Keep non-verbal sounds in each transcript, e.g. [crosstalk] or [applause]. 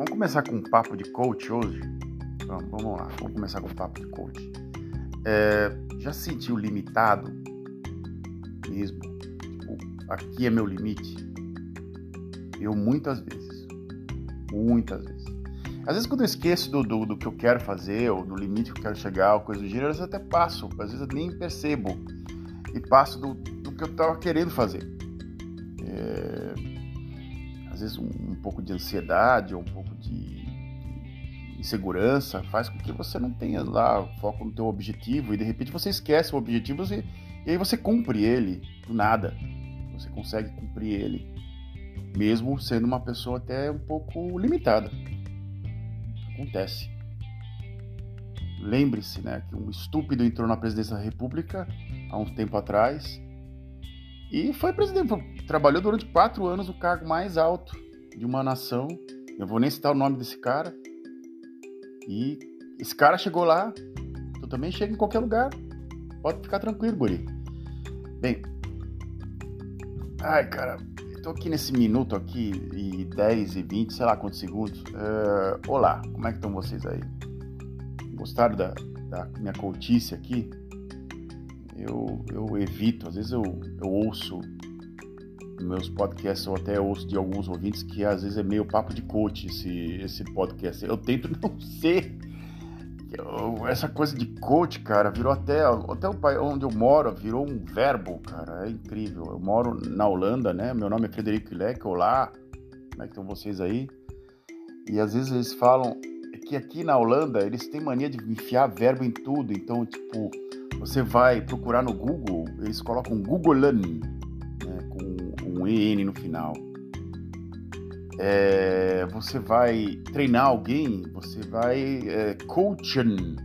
Vamos começar com um papo de coach hoje? Vamos, vamos lá, vamos começar com um papo de coach. É, já se sentiu limitado mesmo? Tipo, aqui é meu limite? Eu muitas vezes. Muitas vezes. Às vezes quando eu esqueço do, do, do, que eu quero fazer, ou do limite que eu quero chegar, ou coisa do gênero, às vezes até passo, às vezes eu nem percebo. E passo do, do que eu estava querendo fazer. É, às vezes um, um, pouco de ansiedade, ou um pouco insegurança faz com que você não tenha lá foco no teu objetivo e de repente você esquece o objetivo e, e aí você cumpre ele do nada. Você consegue cumprir ele, mesmo sendo uma pessoa até um pouco limitada acontece. Lembre-se né, que um estúpido entrou na presidência da República há um tempo atrás e foi presidente. Trabalhou durante quatro anos o cargo mais alto de uma nação. Eu vou nem citar o nome desse cara. E esse cara chegou lá. Tu também chega em qualquer lugar. Pode ficar tranquilo, Guri. Bem. Ai, cara, Estou aqui nesse minuto aqui, e 10 e 20, sei lá quantos segundos. Uh, olá, como é que estão vocês aí? Gostaram da, da minha coutice aqui? Eu, eu evito, às vezes eu, eu ouço meus podcasts, ou até ouço de alguns ouvintes que às vezes é meio papo de coach esse, esse podcast. Eu tento [laughs] não ser essa coisa de coach, cara, virou até, até o onde eu moro, virou um verbo, cara, é incrível. Eu moro na Holanda, né? Meu nome é Frederico Leck, olá, como é que estão vocês aí? E às vezes eles falam que aqui na Holanda eles têm mania de enfiar verbo em tudo, então, tipo, você vai procurar no Google, eles colocam Googlean, né, com EN no final é, você vai treinar alguém, você vai é, coaching,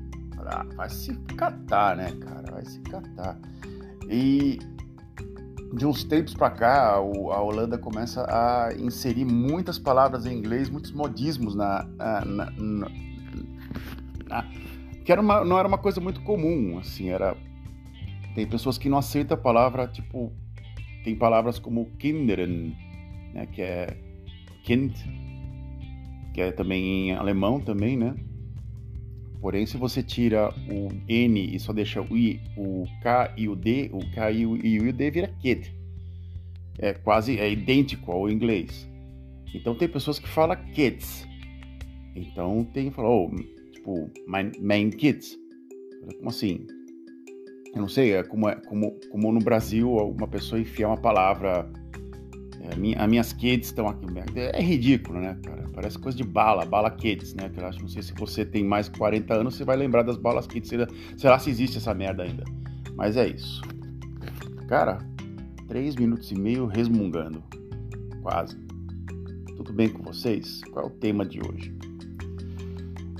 ah, vai se catar, né, cara? Vai se catar. E de uns tempos para cá, a Holanda começa a inserir muitas palavras em inglês, muitos modismos na, na, na, na que era uma, não era uma coisa muito comum, assim, era tem pessoas que não aceitam a palavra, tipo, tem palavras como kinderen, né, que é Kind, que é também em alemão também, né? Porém, se você tira o N e só deixa o I, o K e o D, o K e o, I, o D vira Kid. É quase é idêntico ao inglês. Então tem pessoas que falam kids. Então tem falar, oh, tipo, my main kids. Como assim? Eu não sei, é como, é, como, como no Brasil uma pessoa enfiar uma palavra é, minha, as minhas kids estão aqui. É ridículo, né, cara? Parece coisa de bala, bala kids, né? Que eu acho, não sei se você tem mais de 40 anos, você vai lembrar das balas kids. Sei lá se existe essa merda ainda. Mas é isso. Cara, 3 minutos e meio resmungando. Quase. Tudo bem com vocês? Qual é o tema de hoje?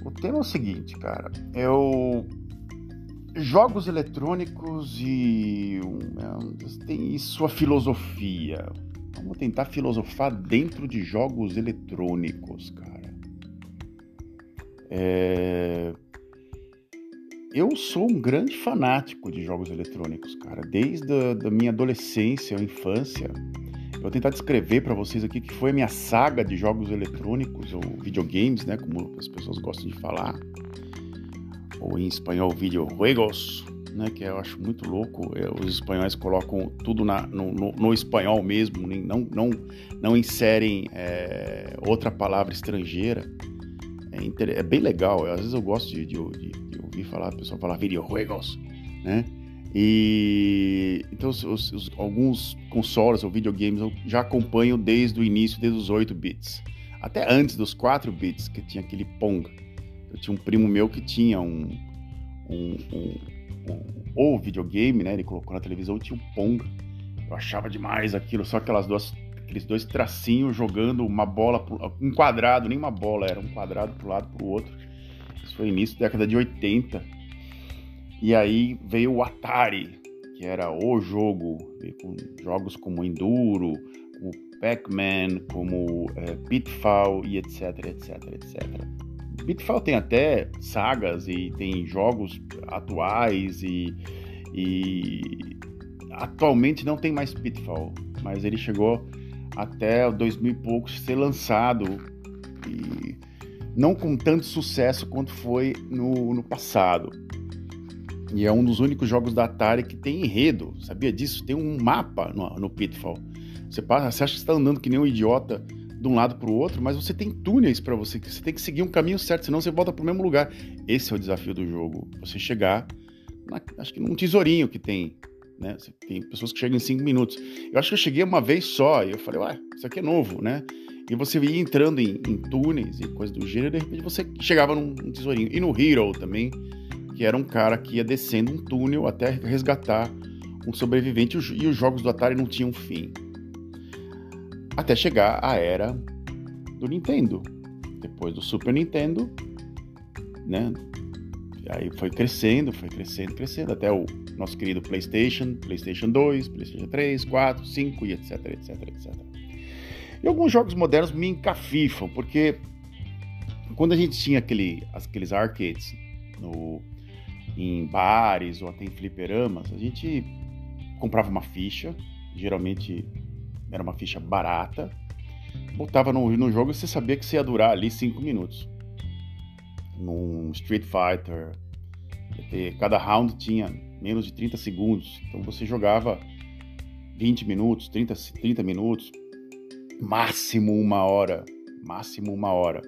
O tema é o seguinte, cara. Eu jogos eletrônicos e é, tem sua filosofia. Vamos tentar filosofar dentro de jogos eletrônicos, cara. É... Eu sou um grande fanático de jogos eletrônicos, cara. Desde a da minha adolescência, infância. Eu vou tentar descrever para vocês aqui que foi a minha saga de jogos eletrônicos, ou videogames, né? Como as pessoas gostam de falar. Ou em espanhol, videojuegos né, que eu acho muito louco. É, os espanhóis colocam tudo na, no, no, no, espanhol mesmo, não, não, não inserem é, outra palavra estrangeira. É, inter... é, bem legal. Às vezes eu gosto de, de, de, de ouvir falar, a pessoa falar videojuegos, né? E então os, os, alguns consoles ou videogames eu já acompanho desde o início, desde os 8 bits. Até antes dos 4 bits, que tinha aquele Pong. Eu tinha um primo meu que tinha um, um, um o, o videogame, né? Ele colocou na televisão, tinha o Pong. Eu achava demais aquilo, só aquelas duas, aqueles dois tracinhos jogando uma bola, um quadrado, nem uma bola, era um quadrado pro lado pro outro. Isso foi início da década de 80. E aí veio o Atari, que era o jogo, com jogos como Enduro, como Pac-Man, como é, Pitfall e etc, etc, etc. Pitfall tem até sagas e tem jogos atuais e, e atualmente não tem mais Pitfall, mas ele chegou até 2000 e poucos ser lançado e não com tanto sucesso quanto foi no, no passado. E é um dos únicos jogos da Atari que tem enredo, sabia disso? Tem um mapa no, no Pitfall. Você, passa, você acha que está andando que nem um idiota de um lado para o outro, mas você tem túneis para você, você tem que seguir um caminho certo, senão você volta para o mesmo lugar. Esse é o desafio do jogo, você chegar, na, acho que num tesourinho que tem, né? Tem pessoas que chegam em cinco minutos. Eu acho que eu cheguei uma vez só e eu falei, ué, isso aqui é novo, né? E você ia entrando em, em túneis e coisas do gênero, e de repente você chegava num, num tesourinho. E no Hero também, que era um cara que ia descendo um túnel até resgatar um sobrevivente e os jogos do Atari não tinham fim. Até chegar a era do Nintendo. Depois do Super Nintendo, né? E aí foi crescendo, foi crescendo, crescendo, até o nosso querido PlayStation, PlayStation 2, PlayStation 3, 4, 5 e etc, etc, etc. E alguns jogos modernos me encafifam, porque quando a gente tinha aquele, aqueles arcades no, em bares ou até em fliperamas, a gente comprava uma ficha, geralmente era uma ficha barata, botava no, no jogo e você sabia que você ia durar ali 5 minutos. Num Street Fighter, cada round tinha menos de 30 segundos, então você jogava 20 minutos, 30, 30 minutos, máximo uma hora, máximo uma hora,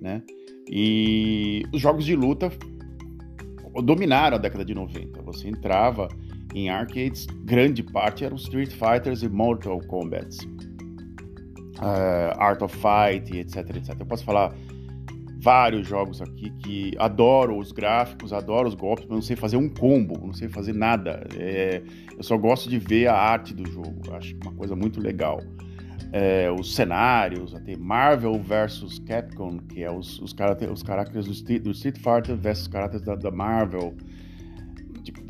né? E os jogos de luta dominaram a década de 90. Você entrava em arcades, grande parte eram Street Fighters e Mortal Kombat, uh, Art of Fight, etc, etc. Eu posso falar vários jogos aqui que adoro os gráficos, adoro os golpes, mas não sei fazer um combo, não sei fazer nada. É, eu só gosto de ver a arte do jogo. Acho uma coisa muito legal é, os cenários, até Marvel versus Capcom, que é os, os, os caracteres do Street, do Street Fighter versus os caracteres da, da Marvel.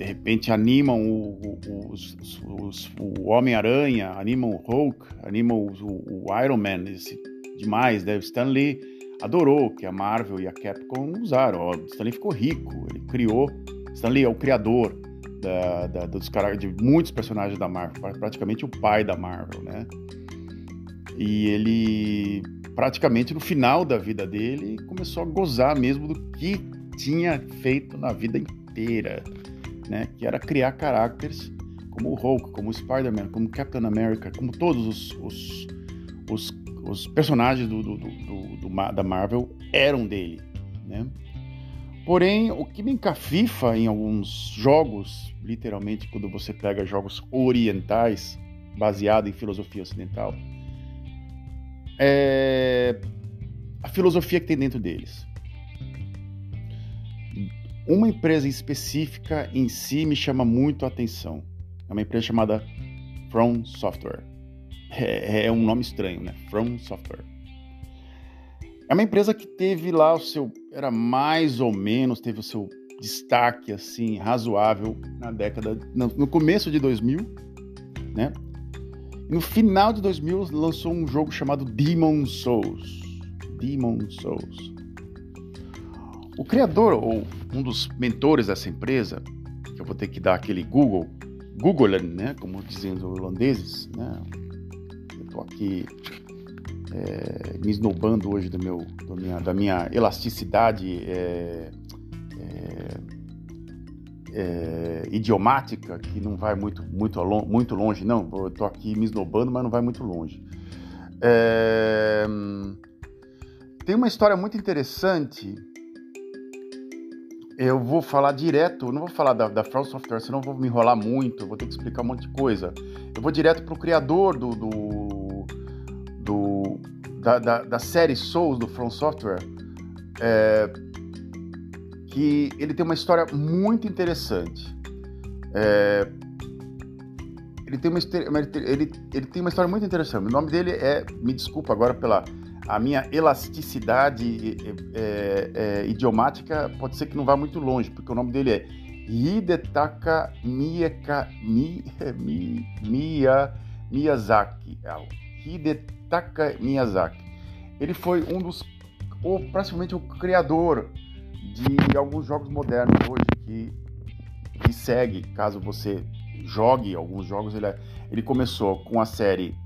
De repente animam o, o, os, o Homem-Aranha, animam o Hulk, animam o, o Iron Man, esse, demais. Né? Stanley adorou que a Marvel e a Capcom usaram. O Stanley ficou rico, ele criou. Stanley é o criador da, da, dos, de muitos personagens da Marvel, praticamente o pai da Marvel, né? E ele, praticamente no final da vida dele, começou a gozar mesmo do que tinha feito na vida inteira, né? Que era criar caracteres como o Hulk, como o Spider-Man, como o Captain America, como todos os, os, os, os personagens do, do, do, da Marvel eram dele, né? Porém, o que me encafifa em alguns jogos, literalmente quando você pega jogos orientais, baseado em filosofia ocidental, é, a filosofia que tem dentro deles. Uma empresa específica em si me chama muito a atenção. É uma empresa chamada From Software. É, é um nome estranho, né? From Software. É uma empresa que teve lá o seu. Era mais ou menos, teve o seu destaque assim razoável na década. No, começo de 2000, né? No final de 2000 lançou um jogo chamado Demon Souls. Demon Souls. O criador ou um dos mentores dessa empresa, que eu vou ter que dar aquele Google, Googlen, né, como dizem os holandeses, né? Eu tô aqui é, me esnobando hoje do meu, do minha, da minha elasticidade é, é, idiomática que não vai muito, muito, muito longe, não. Eu tô aqui me esnobando, mas não vai muito longe. É, tem uma história muito interessante. Eu vou falar direto, não vou falar da, da From Software, senão vou me enrolar muito, vou ter que explicar um monte de coisa. Eu vou direto pro criador do, do, do da, da, da, série Souls do From Software. É, que ele tem uma história muito interessante. É, ele, tem uma, ele, ele tem uma história muito interessante. O nome dele é, me desculpa agora pela a minha elasticidade é, é, idiomática, pode ser que não vá muito longe, porque o nome dele é Hidetaka Miyaka, Mi, Mi, Miya, Miyazaki. É Hidetaka Miyazaki. Ele foi um dos, ou praticamente o criador de alguns jogos modernos hoje que, que segue, caso você jogue alguns jogos, ele, é, ele começou com a série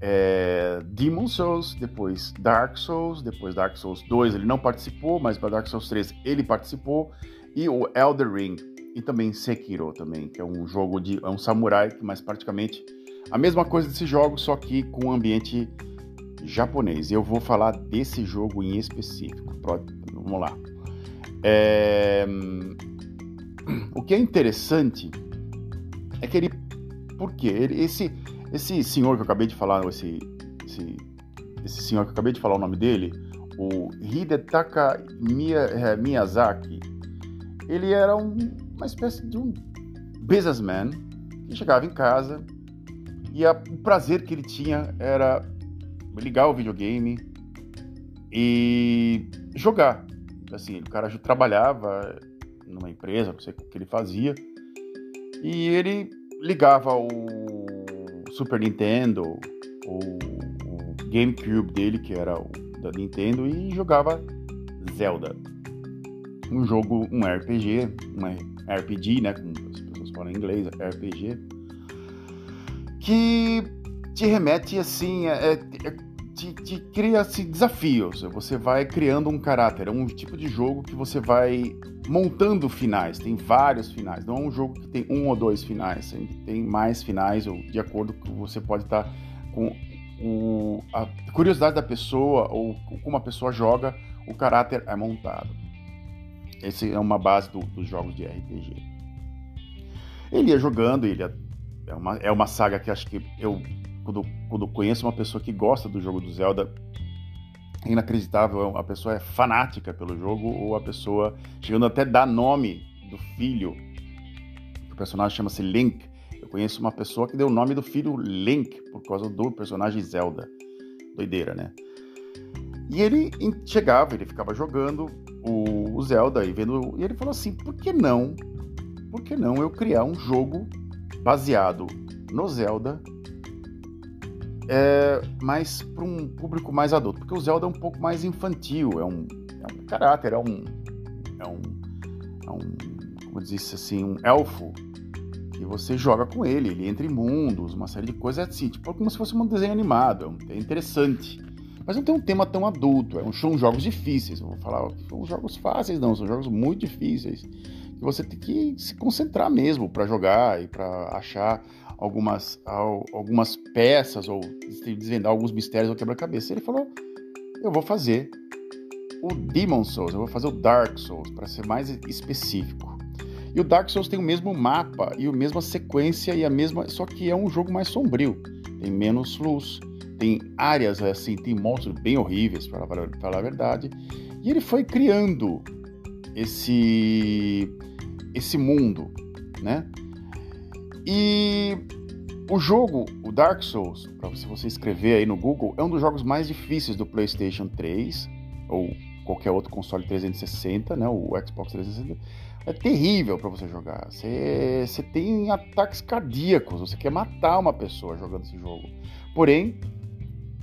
é, Demon Souls, depois Dark Souls, depois Dark Souls 2 ele não participou, mas para Dark Souls 3 ele participou, e o Elder Ring, e também Sekiro também, que é um jogo de é um samurai, mas praticamente a mesma coisa desse jogo, só que com um ambiente japonês. Eu vou falar desse jogo em específico. Vamos lá. É... O que é interessante é que ele. Por quê? Ele, esse, esse senhor que eu acabei de falar, esse, esse, esse senhor que eu acabei de falar o nome dele, o Hidetaka é, Miyazaki, ele era um, uma espécie de um businessman que chegava em casa e a, o prazer que ele tinha era ligar o videogame e jogar. Assim, o cara trabalhava numa empresa, não sei o que ele fazia, e ele ligava o Super Nintendo, o, o GameCube dele, que era o da Nintendo, e jogava Zelda. Um jogo, um RPG, um RPG, né, como as pessoas falam em inglês, RPG, que te remete assim, é, é, te, te, cria assim, desafios. Você vai criando um caráter. É um tipo de jogo que você vai montando finais. Tem vários finais. Não é um jogo que tem um ou dois finais. Tem mais finais, ou de acordo com você pode estar com o, a curiosidade da pessoa ou como a pessoa joga, o caráter é montado. Essa é uma base do, dos jogos de RPG. Ele ia jogando, ele ia, é, uma, é uma saga que acho que eu quando, quando conheço uma pessoa que gosta do jogo do Zelda, é inacreditável. A pessoa é fanática pelo jogo, ou a pessoa chegando até dar nome do filho. O personagem chama-se Link. Eu conheço uma pessoa que deu o nome do filho Link por causa do personagem Zelda. Doideira, né? E ele chegava, ele ficava jogando o, Zelda e vendo. E ele falou assim: por que não? Por que não eu criar um jogo baseado no Zelda é, mais para um público mais adulto, porque o Zelda é um pouco mais infantil, é um, é um caráter, é um, é um, é um, como disse assim, um elfo e você joga com ele, ele entra em mundos, uma série de coisas assim, tipo como se fosse um desenho animado, é interessante. Mas não tem um tema tão adulto, é são jogos difíceis, eu vou falar, são jogos fáceis não, são jogos muito difíceis, que você tem que se concentrar mesmo para jogar e para achar algumas, algumas peças ou desvendar alguns mistérios ou quebra-cabeça. Ele falou: Eu vou fazer o Demon Souls, eu vou fazer o Dark Souls, para ser mais específico. E o Dark Souls tem o mesmo mapa e a mesma sequência e a mesma, só que é um jogo mais sombrio, tem menos luz, tem áreas assim, tem monstros bem horríveis, para falar a verdade. E ele foi criando esse esse mundo, né? E o jogo, o Dark Souls, para você escrever aí no Google, é um dos jogos mais difíceis do PlayStation 3 ou qualquer outro console 360, né, o Xbox 360. É terrível para você jogar. Você, você tem ataques cardíacos, você quer matar uma pessoa jogando esse jogo. Porém,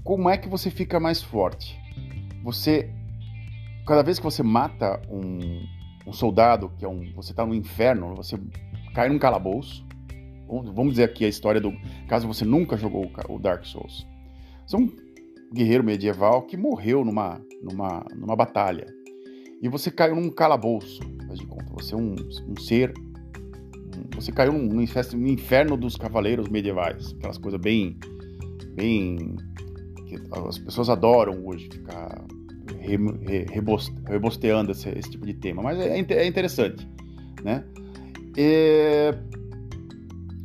como é que você fica mais forte? Você, cada vez que você mata um, um soldado, que é um, você está no inferno, você cai num calabouço Vamos dizer aqui a história do. Caso você nunca jogou o Dark Souls. Você é um guerreiro medieval que morreu numa, numa, numa batalha. E você caiu num calabouço, faz de conta. Você é um, um ser. você caiu num, num inferno dos cavaleiros medievais. Aquelas coisas bem. bem. que as pessoas adoram hoje ficar re, re, rebosteando esse, esse, tipo de tema. Mas é, é interessante, né? É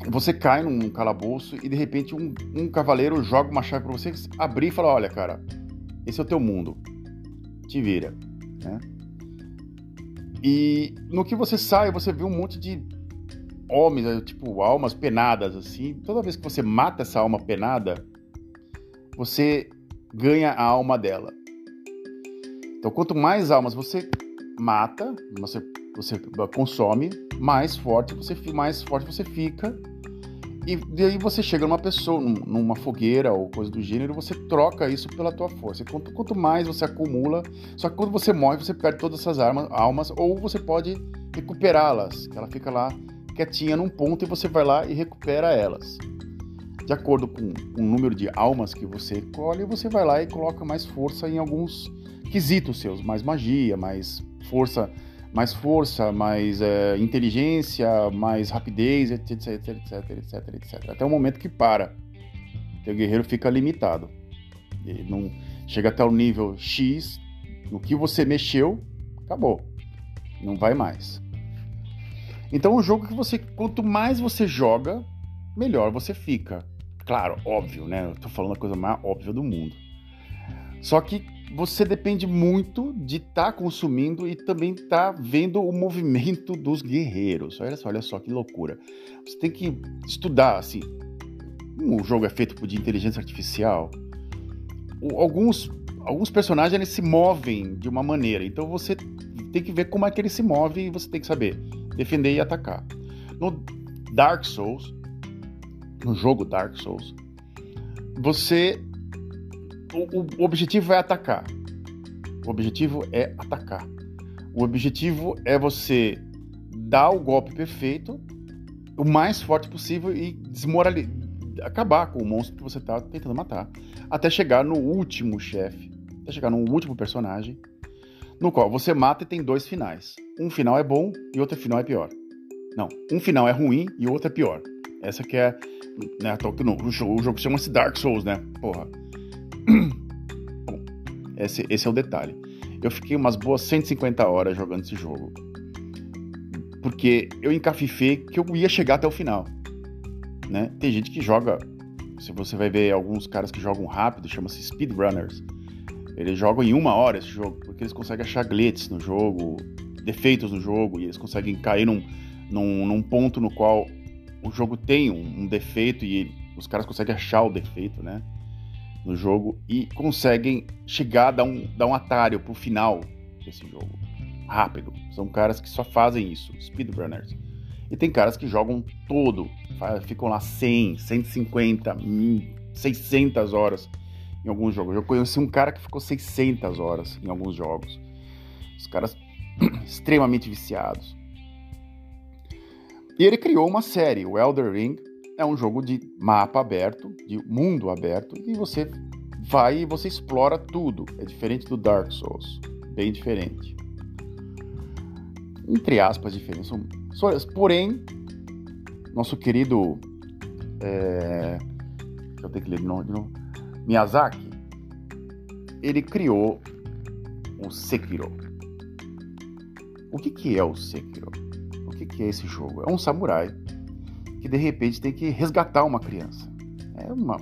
você cai num calabouço e de repente um, um cavaleiro joga uma chave para você abrir e fala: Olha, cara, esse é o teu mundo, te vira. Né? E no que você sai, você vê um monte de homens, né, tipo almas penadas assim. Toda vez que você mata essa alma penada, você ganha a alma dela. Então, quanto mais almas você mata, você, você consome, mais forte você mais forte você fica e aí você chega numa pessoa, numa fogueira ou coisa do gênero, você troca isso pela tua força. Quanto, quanto mais você acumula, só que quando você morre, você perde todas essas armas, almas, ou você pode recuperá-las. Ela fica lá quietinha num ponto e você vai lá e recupera elas. de acordo com o número de almas que você colhe, você vai lá e coloca mais força em alguns quesitos seus, mais magia, mais força, mais força, mais é, inteligência, mais rapidez, etc, etc, etc, etc, etc. Até o momento que para, o guerreiro fica limitado. Ele não chega até o nível X, no que você mexeu, acabou, não vai mais. Então, é um jogo que você, quanto mais você joga, melhor você fica. Claro, óbvio, né? Eu tô falando a coisa mais óbvia do mundo. Só que você depende muito de estar tá consumindo e também estar tá vendo o movimento dos guerreiros. Olha só, olha só que loucura. Você tem que estudar, assim. O jogo é feito de inteligência artificial. Alguns, alguns personagens eles se movem de uma maneira. Então você tem que ver como é que ele se move e você tem que saber defender e atacar. No Dark Souls, no jogo Dark Souls, você. O, o objetivo é atacar. O objetivo é atacar. O objetivo é você dar o golpe perfeito, o mais forte possível e desmoralizar, acabar com o monstro que você está tentando matar, até chegar no último chefe, até chegar no último personagem, no qual você mata e tem dois finais. Um final é bom e outro final é pior. Não, um final é ruim e outro é pior. Essa que é. Né, o, jogo, o jogo chama-se Dark Souls, né? Porra. Bom, [clears throat] esse, esse é o detalhe. Eu fiquei umas boas 150 horas jogando esse jogo. Porque eu encafifei que eu ia chegar até o final. Né? Tem gente que joga. Se você vai ver alguns caras que jogam rápido, chama-se speedrunners. Eles jogam em uma hora esse jogo, porque eles conseguem achar glitches no jogo, defeitos no jogo, e eles conseguem cair num, num, num ponto no qual o jogo tem um, um, defeito e os caras conseguem achar o defeito, né? No jogo e conseguem chegar dar um, dar um atalho pro final desse jogo. Rápido. São caras que só fazem isso, speedrunners. E tem caras que jogam todo, ficam lá 100, 150, 600 horas em alguns jogos. Eu conheci um cara que ficou 600 horas em alguns jogos. Os caras [clears throat] extremamente viciados. E ele criou uma série, o Elder Ring. É um jogo de mapa aberto, de mundo aberto, e você vai e você explora tudo. É diferente do Dark Souls, bem diferente. Entre aspas, diferente. Porém, nosso querido. É, eu tenho que ler de novo, de novo. Miyazaki, ele criou o Sekiro. O que, que é o Sekiro? que, que é esse jogo? É um samurai que de repente tem que resgatar uma criança. É uma.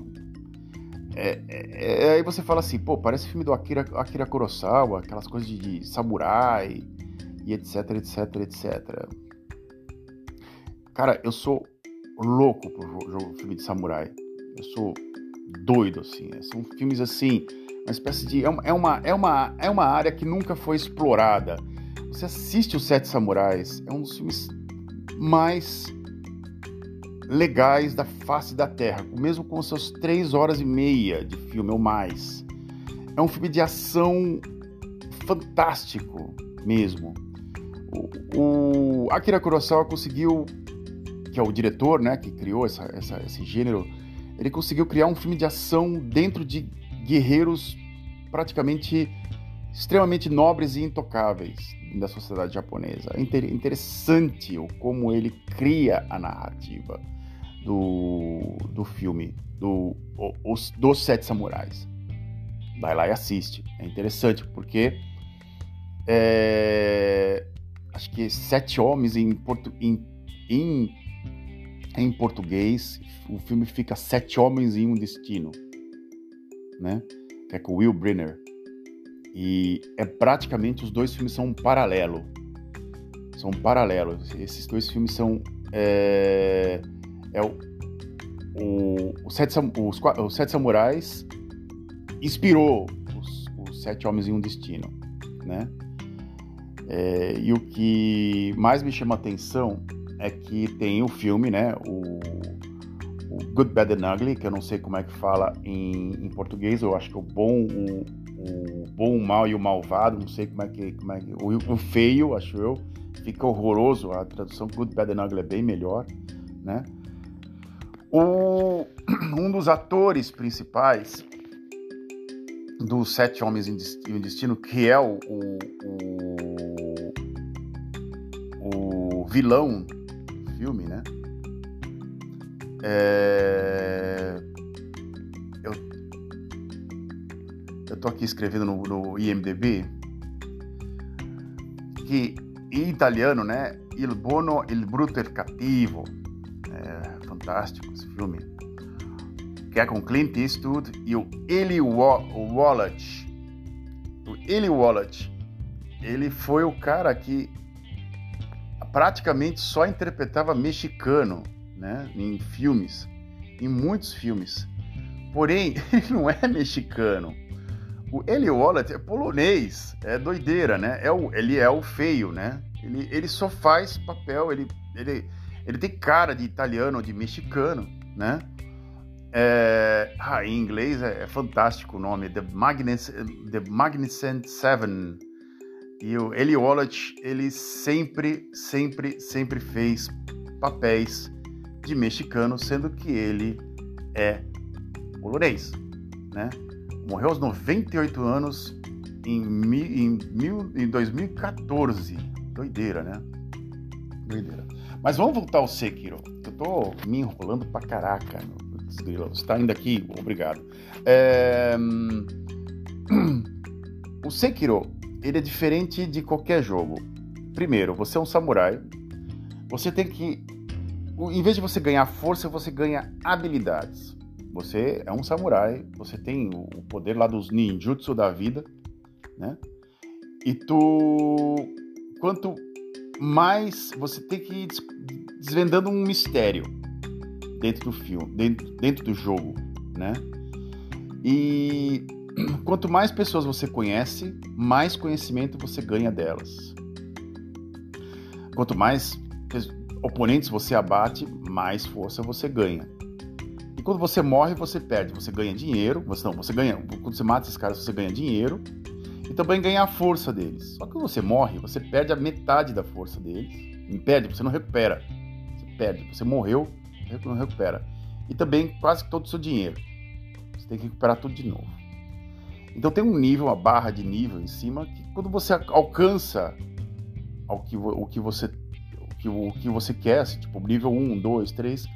É, é, é, aí você fala assim, pô, parece filme do Akira, Akira Kurosawa, aquelas coisas de, de samurai e etc, etc, etc. Cara, eu sou louco por jogo, filme de samurai. Eu sou doido, assim. São filmes assim, uma espécie de. É uma, é uma, é uma, é uma área que nunca foi explorada você assiste Os Sete Samurais, é um dos filmes mais legais da face da Terra, mesmo com seus três horas e meia de filme ou mais. É um filme de ação fantástico mesmo. O, o Akira Kurosawa conseguiu, que é o diretor, né, que criou essa, essa, esse gênero, ele conseguiu criar um filme de ação dentro de guerreiros praticamente extremamente nobres e intocáveis da sociedade japonesa. É interessante o como ele cria a narrativa do, do filme do, os, dos Sete Samurais. Vai lá e assiste. É interessante porque é, acho que Sete Homens em, portu, em, em, em português, o filme fica Sete Homens em um Destino, né? Que é com Will Brenner. E é praticamente os dois filmes são um paralelo. São um paralelo. Esses dois filmes são. É, é o, o, o, Sete, os, os Sete Samurais inspirou os, os, Sete Homens em um Destino, né? É, e o que mais me chama atenção é que tem o filme, né? O, o, Good, Bad and Ugly, que eu não sei como é que fala em, em português, eu acho que é o bom, o, o bom, o mal e o malvado, não sei como é que. Como é que o, o feio, acho eu, fica horroroso. A tradução Good, Bad and Ugly é bem melhor, né? O, [clears throat] um dos atores principais dos Sete Homens em um Destino, que é o, o, o vilão do filme, né? É... tô aqui escrevendo no, no IMDB que em italiano, né? Il buono, il brutto e cattivo. É fantástico esse filme. Que é com Clint Eastwood e o Eli Wallach. O Eli Wallach, ele foi o cara que praticamente só interpretava mexicano né, em filmes, em muitos filmes. Porém, [laughs] ele não é mexicano. O Eli Wallach é polonês, é doideira, né? É o, ele é o feio, né? Ele, ele só faz papel, ele, ele, ele tem cara de italiano ou de mexicano, né? É, ah, em inglês é, é, fantástico o nome, The, The Magnificent Seven. E o Eli Wallach, ele sempre, sempre, sempre fez papéis de mexicano, sendo que ele é polonês, né? Morreu aos 98 anos em, em, em 2014. Doideira, né? Doideira. Mas vamos voltar ao Sekiro. Eu tô me enrolando pra caraca. Você tá indo aqui? Obrigado. É... [clears throat] O Sekiro, ele é diferente de qualquer jogo. Primeiro, você é um samurai. Você tem que em vez de você ganhar força, você ganha habilidades. Você é um samurai, você tem o poder lá dos ninjutsu da vida, né? E tu quanto mais você tem que ir desvendando um mistério dentro do filme, dentro, dentro do jogo, né? E [clears throat] quanto mais pessoas você conhece, mais conhecimento você ganha delas. Quanto mais oponentes você abate, mais força você ganha. Quando você morre, você perde. Você ganha dinheiro. Você não, você ganha. Quando você mata esses caras, você ganha dinheiro. E também ganha a força deles. Só que quando você morre, você perde a metade da força deles. Não perde, você não recupera. Você perde. Você morreu, você não recupera. E também quase todo o seu dinheiro. Você tem que recuperar tudo de novo. Então tem um nível, uma barra de nível em cima, que quando você alcança ao que, o que você que, o que você quer, assim, tipo nível 1, 2, 3.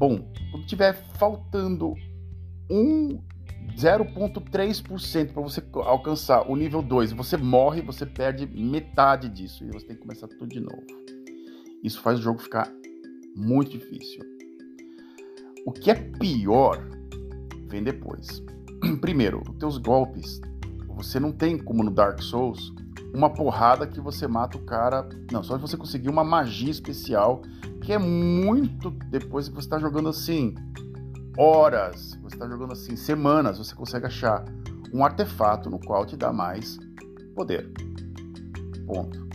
Bom, quando tiver faltando um 0,3% para você alcançar o nível 2 você morre, você perde metade disso e você tem que começar tudo de novo. Isso faz o jogo ficar muito difícil. O que é pior vem depois. [clears throat] Primeiro, os teus golpes, você não tem como no Dark Souls uma porrada que você mata o cara. Não, só se você conseguir uma magia especial, que é muito depois que você está jogando assim, horas, você está jogando assim, semanas, você consegue achar um artefato no qual te dá mais poder. Ponto.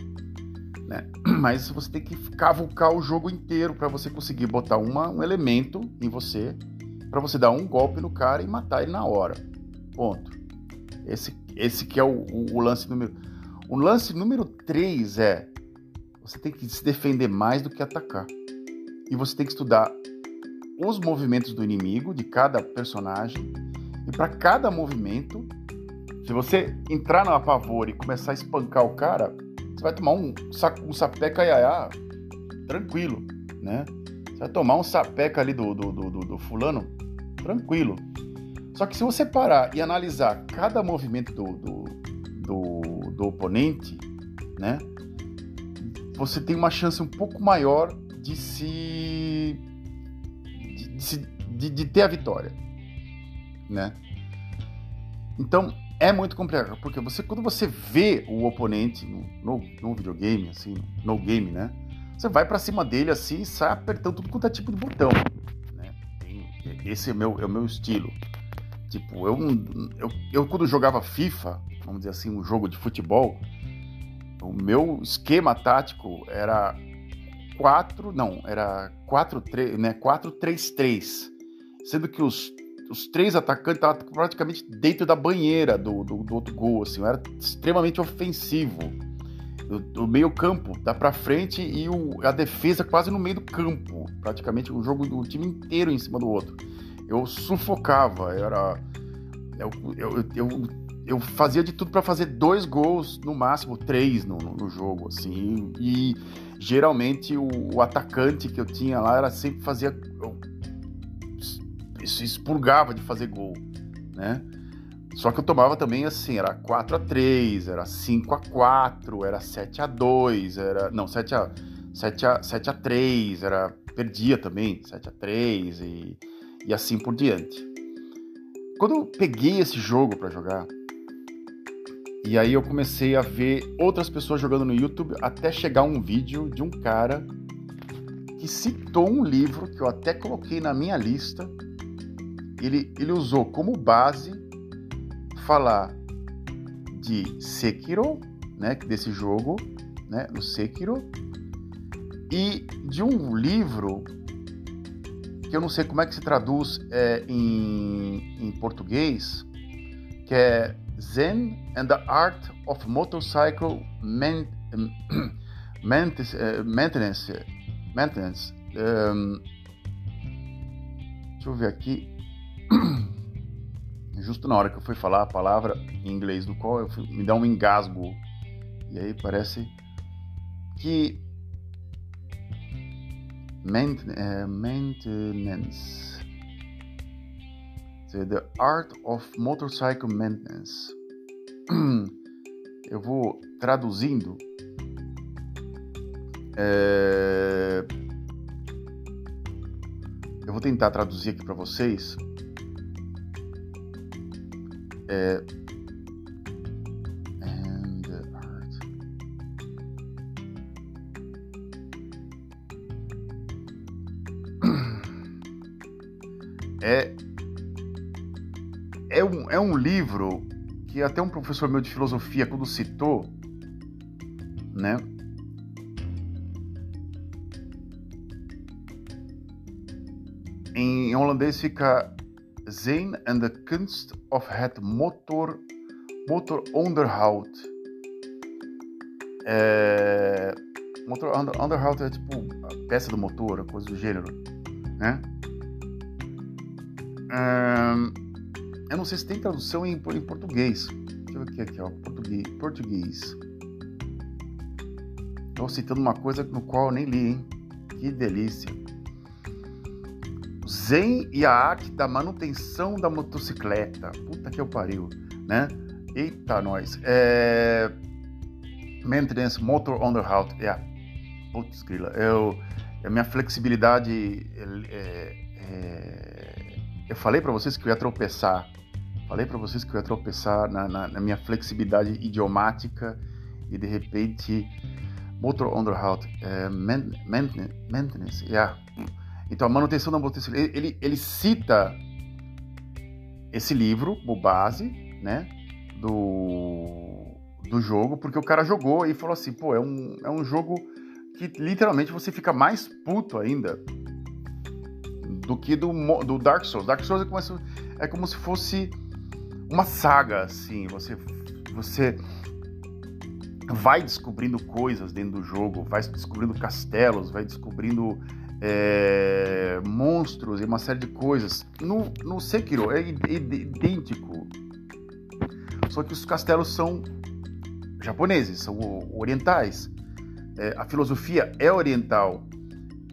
Né? [clears throat] Mas você tem que cavucar o jogo inteiro para você conseguir botar uma, um elemento em você, para você dar um golpe no cara e matar ele na hora. Ponto. Esse, esse que é o, o, o lance número. O lance número 3 é: você tem que se defender mais do que atacar. E você tem que estudar os movimentos do inimigo, de cada personagem. E para cada movimento, se você entrar no apavor e começar a espancar o cara, você vai tomar um, um sapeca iaiá tranquilo, né? Você vai tomar um sapeca ali do, do, do, do fulano tranquilo. Só que se você parar e analisar cada movimento do, do, do do oponente, né? Você tem uma chance um pouco maior de se de, de, de, ter a vitória, né? Então é muito complicado porque você quando você vê o oponente no, no, no videogame assim, no game, né? Você vai para cima dele assim e sai apertando tudo quanto é tipo de botão, né? Esse é meu é o meu estilo. Tipo, eu, eu, eu quando jogava FIFA, vamos dizer assim, um jogo de futebol, o meu esquema tático era 4, não, era 4 3, né, 4-3-3, sendo que os, os três atacantes estavam praticamente dentro da banheira do, do, do outro gol, assim, eu era extremamente ofensivo. O, o meio campo dá para frente e o, a defesa quase no meio do campo, praticamente o jogo do time inteiro em cima do outro. Eu sufocava, era eu, eu, eu, eu fazia de tudo para fazer dois gols, no máximo três no, no, jogo, assim. E geralmente o, o, atacante que eu tinha lá era sempre fazia. Isso expurgava de fazer gol, né? Só que eu tomava também assim, era 4 a 3 era 5 a 4 era 7 a 2 era. Não, 7 a, 7 a, 7 a 3 era. Perdia também, 7 a 3 e, e assim por diante. Quando eu peguei esse jogo para jogar, e aí eu comecei a ver outras pessoas jogando no YouTube até chegar um vídeo de um cara que citou um livro que eu até coloquei na minha lista. Ele, ele usou como base falar de Sekiro, né, desse jogo, né, o Sekiro, e de um livro que eu não sei como é que se traduz é, em, em português, que é Zen and the Art of Motorcycle [clears throat] Maintenance. maintenance, maintenance. Um, deixa eu ver aqui. [clears throat] Justo na hora que eu fui falar a palavra em inglês do qual fui, me dá um engasgo. E aí parece que uh, maintenance The Art of Motorcycle Maintenance. [clears throat] Eu vou traduzindo. É... Eu vou tentar traduzir aqui para vocês. É... um, é livro que até um professor meu de filosofia, quando citou, né? Em holandês fica Zijn and the Kunst of het Motor, motor Onderhoud. É, motor Underhoud é tipo a peça do motor, coisa do gênero, né? Um, eu não sei se tem tradução em, em português. Deixa eu ver aqui, aqui ó, português. português. Estou citando uma coisa no qual eu nem li, hein? Que delícia. Zen e a arte da manutenção da motocicleta. Puta que eu pariu, né? Eita, nós. É... Maintenance Motor Underhoud. É. Putz, grila. Eu, a minha flexibilidade. É, é... Eu falei para vocês que eu ia tropeçar Falei para vocês que eu ia tropeçar na, na, na, minha flexibilidade idiomática e de repente motor é, maintenance, yeah. Então a manutenção da motocicleta, ele, ele cita esse livro, o base, né, do, do jogo, porque o cara jogou e falou assim, pô, é um, é um jogo que literalmente você fica mais puto ainda do que do, do Dark Souls. Dark Souls é como se, é como se fosse uma saga, assim. Você, você vai descobrindo coisas dentro do jogo, vai descobrindo castelos, vai descobrindo é, monstros e uma série de coisas. No, no Sekiro é idêntico, só que os castelos são japoneses, são orientais. É, a filosofia é oriental.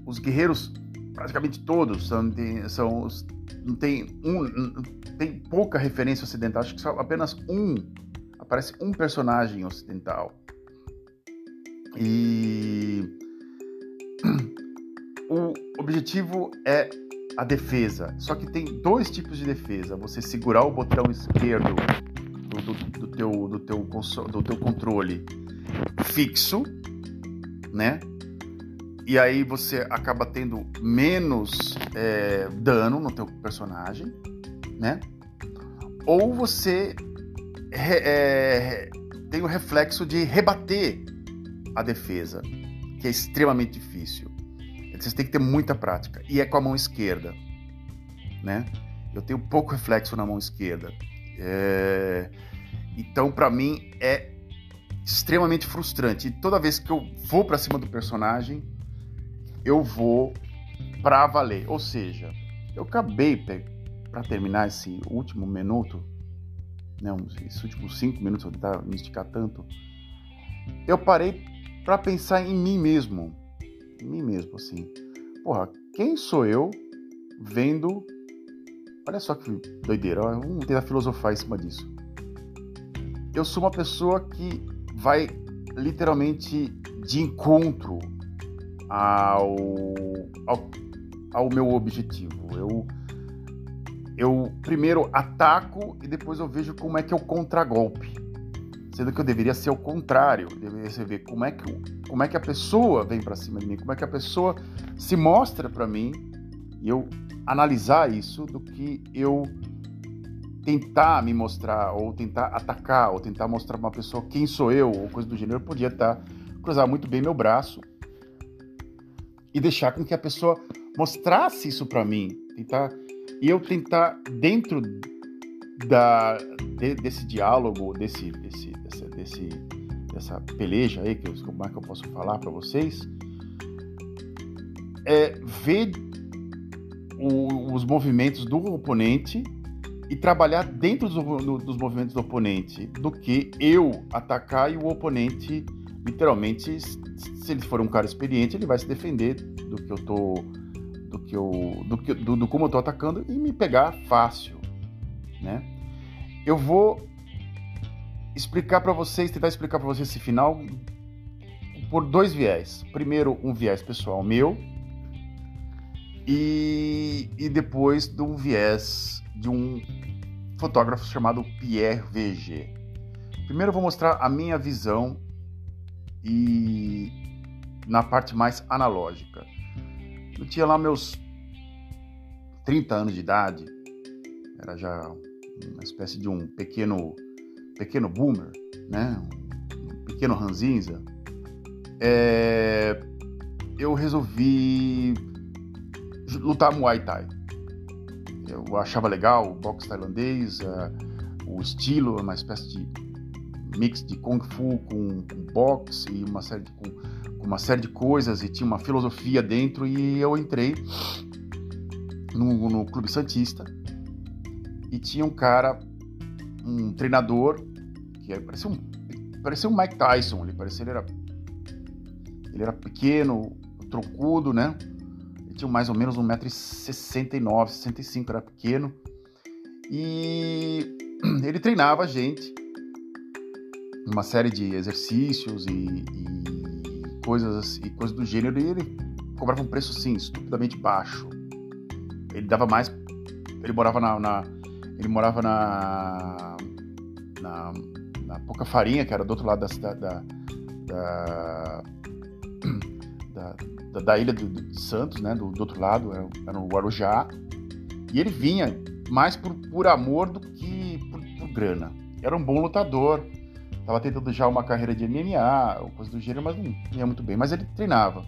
Os guerreiros, praticamente todos, são, são não tem um, tem pouca referência ocidental. Acho que só apenas um aparece um personagem ocidental. E [clears throat] o objetivo é a defesa. Só que tem dois tipos de defesa. Você segurar o botão esquerdo do, do, do teu, do, teu, do teu controle fixo, né? E aí você acaba tendo menos é, dano no teu personagem, né? Ou você é, tem o reflexo de rebater a defesa, que é extremamente difícil. Você tem que ter muita prática. E é com a mão esquerda, né? Eu tenho pouco reflexo na mão esquerda. É... Então, para mim, é extremamente frustrante. E toda vez que eu vou para cima do personagem, eu vou para valer. Ou seja, eu acabei para terminar esse último minuto, né, esses últimos cinco minutos, vou tentar me esticar tanto. Eu parei para pensar em mim mesmo, em mim mesmo, assim. Porra, quem sou eu vendo? Olha só que doideira. Vamos tentar filosofar em cima disso. Eu sou uma pessoa que vai literalmente de encontro ao, ao, ao meu objetivo. Eu, eu primeiro ataco e depois eu vejo como é que o contragolpe. Sendo que eu deveria ser o contrário. Eu deveria ver como é que, como é que a pessoa vem para cima de mim, como é que a pessoa se mostra para mim e eu analisar isso do que eu tentar me mostrar, ou tentar atacar, ou tentar mostrar para uma pessoa quem sou eu, ou coisa do gênero, eu podia estar tá, cruzar muito bem meu braço e deixar com que a pessoa mostrasse isso para mim, tentar e eu tentar dentro da de, desse diálogo, desse, desse, desse, desse, dessa peleja aí que como é que eu posso falar para vocês, é ver o, os movimentos do oponente e trabalhar dentro dos, dos movimentos do oponente do que eu atacar e o oponente, literalmente, se ele for um cara experiente, ele vai se defender do que eu tô. Do que eu. do, que, do, do como eu tô atacando e me pegar fácil, né? Eu vou explicar para vocês, tentar explicar para vocês esse final por dois viés. Primeiro, um viés pessoal meu e, e depois de um viés de um fotógrafo chamado Pierre VG. Primeiro eu vou mostrar a minha visão e na parte mais analógica. Eu tinha lá meus 30 anos de idade, era já uma espécie de um pequeno pequeno boomer, né? Um pequeno ranzinza. É... eu resolvi lutar Muay Thai eu achava legal o boxe tailandês, uh, o estilo, uma espécie de mix de kung fu com, com boxe e uma série de, com, com, uma série de coisas e tinha uma filosofia dentro e eu entrei no, no clube santista e tinha um cara, um treinador que parecia um parecia um Mike Tyson, ele parecia ele era ele era pequeno, troncudo, né? tinha mais ou menos 1,69m, 65 era pequeno. E [clears throat] ele treinava a gente uma série de exercícios e, e coisas e coisas do gênero e ele cobrava um preço sim estupidamente baixo. Ele dava mais, ele morava na, na ele morava na, na, na Pouca Farinha, que era do outro lado da, da, da, [clears throat] da da, da ilha de, de, Santos, né, do, do outro lado, era, era no Guarujá, e ele vinha mais por, por amor do que por, por, grana. Era um bom lutador, estava tentando já uma carreira de MMA, ou coisa do gênero, mas não ia muito bem, mas ele treinava.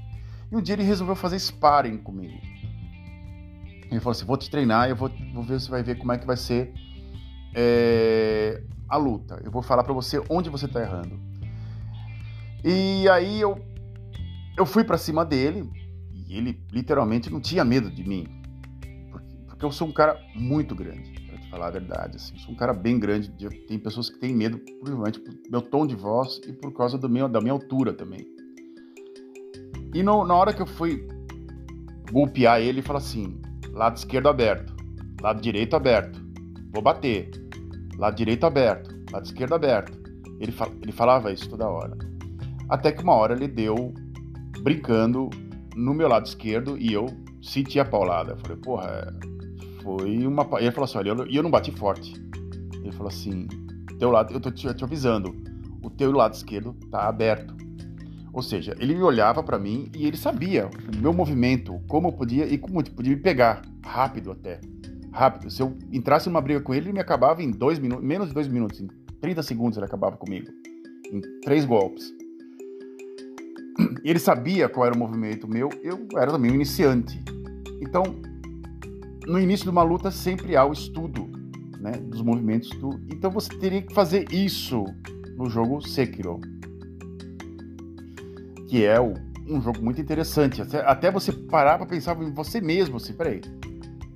E um dia ele resolveu fazer sparring comigo. Ele falou assim, vou te treinar, eu vou, vou ver, você vai ver como é que vai ser é, a luta. Eu vou falar para você onde você tá errando. E aí eu eu fui para cima dele e ele literalmente não tinha medo de mim. Porque, porque eu sou um cara muito grande, falar a verdade. Assim. Sou um cara bem grande. Tem pessoas que têm medo, provavelmente, por meu tom de voz e por causa do meu, da minha altura também. E no, na hora que eu fui golpear ele, ele fala assim: lado esquerdo aberto, lado direito aberto, vou bater, lado direito aberto, lado esquerdo aberto. Ele, ele falava isso toda hora. Até que uma hora ele deu brincando no meu lado esquerdo e eu senti a paulada. Eu falei, porra, é, foi uma. E ele falou assim: olha, eu, eu não bati forte. Ele falou assim: teu lado, eu tô te, te avisando, o teu lado esquerdo tá aberto. Ou seja, ele me olhava para mim e ele sabia o meu movimento, como eu podia e como eu podia me pegar rápido até. Rápido. Se eu entrasse numa briga com ele, ele me acabava em dois minutos, menos de dois minutos, em 30 segundos ele acabava comigo. Em três golpes ele sabia qual era o movimento meu, eu era também um iniciante. Então, no início de uma luta sempre há o estudo né, dos movimentos. Do... Então você teria que fazer isso no jogo Sekiro. que é um jogo muito interessante. Até, você parar para pensar em você mesmo, assim, peraí,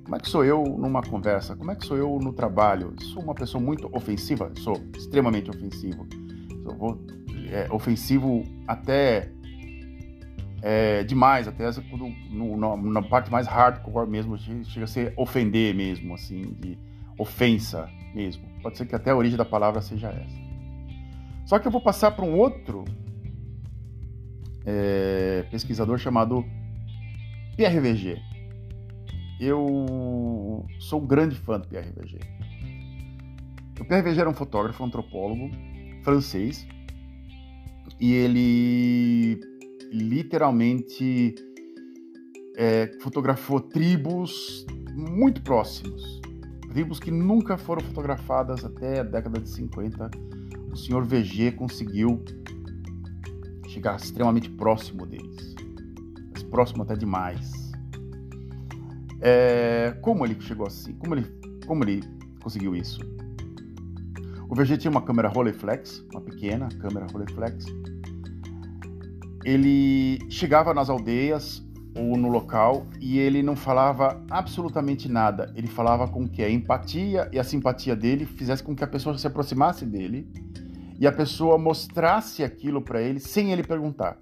como é que sou eu numa conversa? Como é que sou eu no trabalho? Sou uma pessoa muito ofensiva? Sou extremamente ofensivo. Sou é, ofensivo até é, demais, até no, no, na parte mais hardcore mesmo, chega a ser ofender mesmo, assim, de ofensa mesmo. Pode ser que até a origem da palavra seja essa. Só que eu vou passar para um outro é, pesquisador chamado Verger. Eu sou um grande fã do Verger. O Verger era um fotógrafo, um antropólogo francês, e ele literalmente é, fotografou tribos muito próximos, tribos que nunca foram fotografadas até a década de 50. O senhor VG conseguiu chegar extremamente próximo deles, mas próximo até demais. É, como ele chegou assim? Como ele, como ele conseguiu isso? O VG tinha uma câmera Rolleiflex, uma pequena câmera Rolleiflex. Ele chegava nas aldeias ou no local e ele não falava absolutamente nada. Ele falava com que a empatia e a simpatia dele fizesse com que a pessoa se aproximasse dele e a pessoa mostrasse aquilo para ele sem ele perguntar.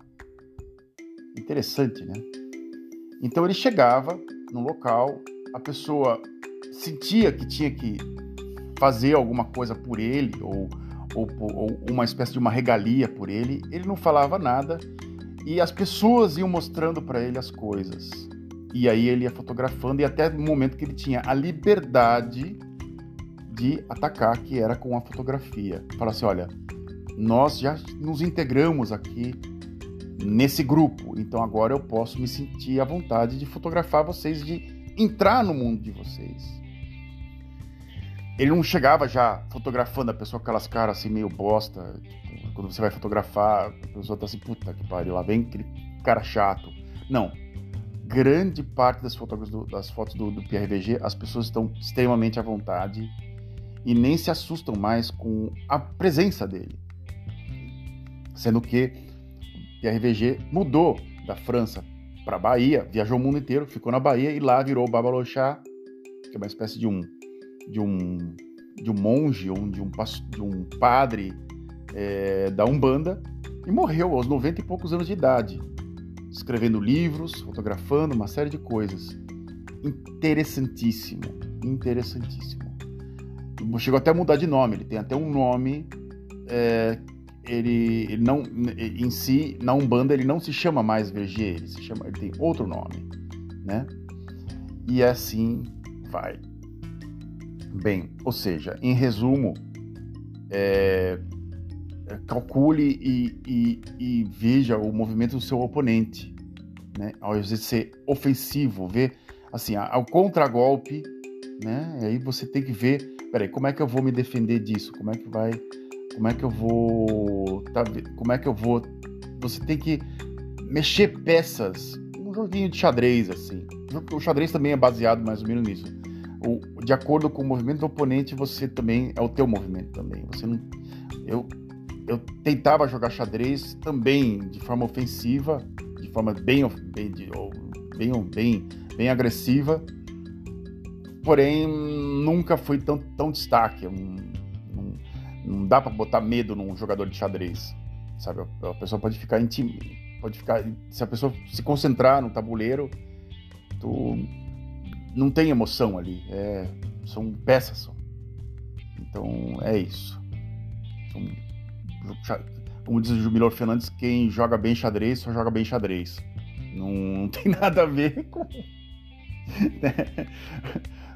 Interessante, né? Então ele chegava no local, a pessoa sentia que tinha que fazer alguma coisa por ele ou, ou, ou uma espécie de uma regalia por ele, ele não falava nada e as pessoas iam mostrando para ele as coisas. E aí ele ia fotografando e até no momento que ele tinha a liberdade de atacar, que era com a fotografia. Fala assim, olha, nós já nos integramos aqui nesse grupo, então agora eu posso me sentir à vontade de fotografar vocês, de entrar no mundo de vocês. Ele não chegava já fotografando a pessoa com aquelas caras assim meio bosta, tipo, quando você vai fotografar, a pessoa tá assim, puta que pariu, lá vem aquele cara chato. Não. Grande parte das, do, das fotos do, do PRVG, as pessoas estão extremamente à vontade e nem se assustam mais com a presença dele. Sendo que o RVG mudou da França para a Bahia, viajou o mundo inteiro, ficou na Bahia e lá virou Babalochá, que é uma espécie de um de um de um monge ou de um, de um padre é, da Umbanda e morreu aos 90 e poucos anos de idade, escrevendo livros, fotografando uma série de coisas. Interessantíssimo, interessantíssimo. Chegou até a mudar de nome, ele tem até um nome é, ele, ele, não em si na umbanda ele não se chama mais Verger, ele se chama, ele tem outro nome, né? E assim vai. Bem, ou seja, em resumo, é, calcule e, e, e, veja o movimento do seu oponente, né? Ao invés de ser ofensivo, ver assim, ao contragolpe, né? E aí você tem que ver, peraí, como é que eu vou me defender disso? Como é que vai como é que eu vou. Tá, como é que eu vou. Você tem que mexer peças. Um joguinho de xadrez, assim. O xadrez também é baseado mais ou menos nisso. O, de acordo com o movimento do oponente, você também. É o teu movimento também. Você não. Eu, eu tentava jogar xadrez também de forma ofensiva, de forma bem, bem, bem, bem, bem agressiva, porém nunca foi tão, tão destaque. Um, não dá para botar medo num jogador de xadrez, sabe? A pessoa pode ficar intim... pode ficar se a pessoa se concentrar no tabuleiro, tu não tem emoção ali, é... são peças só. Então é isso. São... Como diz o Jubilor Fernandes, quem joga bem xadrez só joga bem xadrez. Não, não [laughs] tem nada a ver com. Né?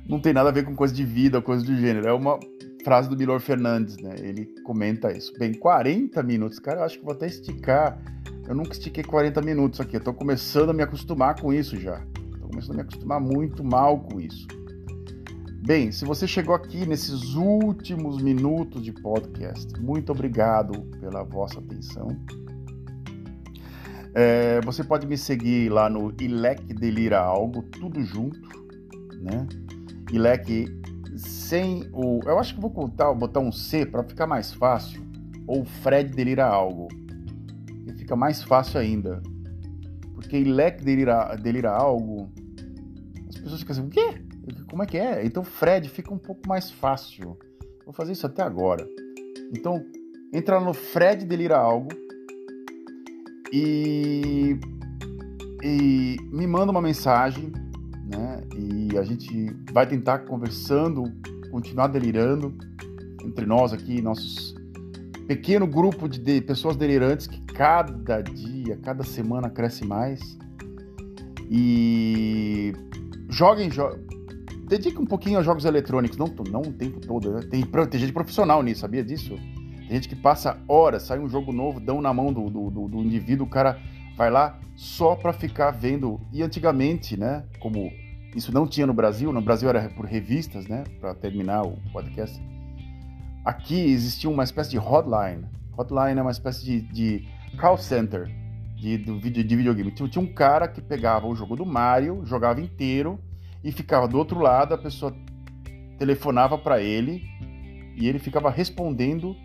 não tem nada a ver com coisa de vida, coisa do gênero. É uma frase do Milor Fernandes, né? Ele comenta isso. Bem, 40 minutos, cara, eu acho que vou até esticar. Eu nunca estiquei 40 minutos aqui. Eu tô começando a me acostumar com isso já. Tô começando a me acostumar muito mal com isso. Bem, se você chegou aqui nesses últimos minutos de podcast, muito obrigado pela vossa atenção. É, você pode me seguir lá no Ilec Delira Algo, tudo junto, né? Ilec sem o. Eu acho que vou botar, botar um C para ficar mais fácil. Ou Fred delira algo. fica mais fácil ainda. Porque Ilek delira, delira algo, as pessoas ficam assim, o quê? Como é que é? Então Fred fica um pouco mais fácil. Vou fazer isso até agora. Então, entra no Fred delira algo e, e me manda uma mensagem, né? E a gente vai tentar conversando, continuar delirando entre nós aqui, nossos pequeno grupo de, de pessoas delirantes que cada dia, cada semana cresce mais. E joguem, jo... dedique um pouquinho aos jogos eletrônicos, não, não o tempo todo. Né? Tem, tem gente profissional nisso, sabia disso? Tem gente que passa horas, sai um jogo novo, dão na mão do, do, do, do indivíduo, o cara vai lá só para ficar vendo. E antigamente, né, como isso não tinha no Brasil, no Brasil era por revistas, né, para terminar o podcast. Aqui existia uma espécie de hotline. Hotline é uma espécie de, de call center de, de, de videogame. Tinha um cara que pegava o jogo do Mario, jogava inteiro e ficava do outro lado, a pessoa telefonava para ele e ele ficava respondendo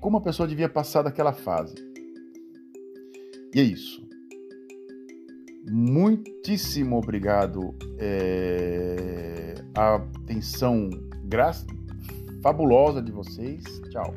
como a pessoa devia passar daquela fase. E é isso. Muitíssimo obrigado. É... A atenção gra fabulosa de vocês. Tchau.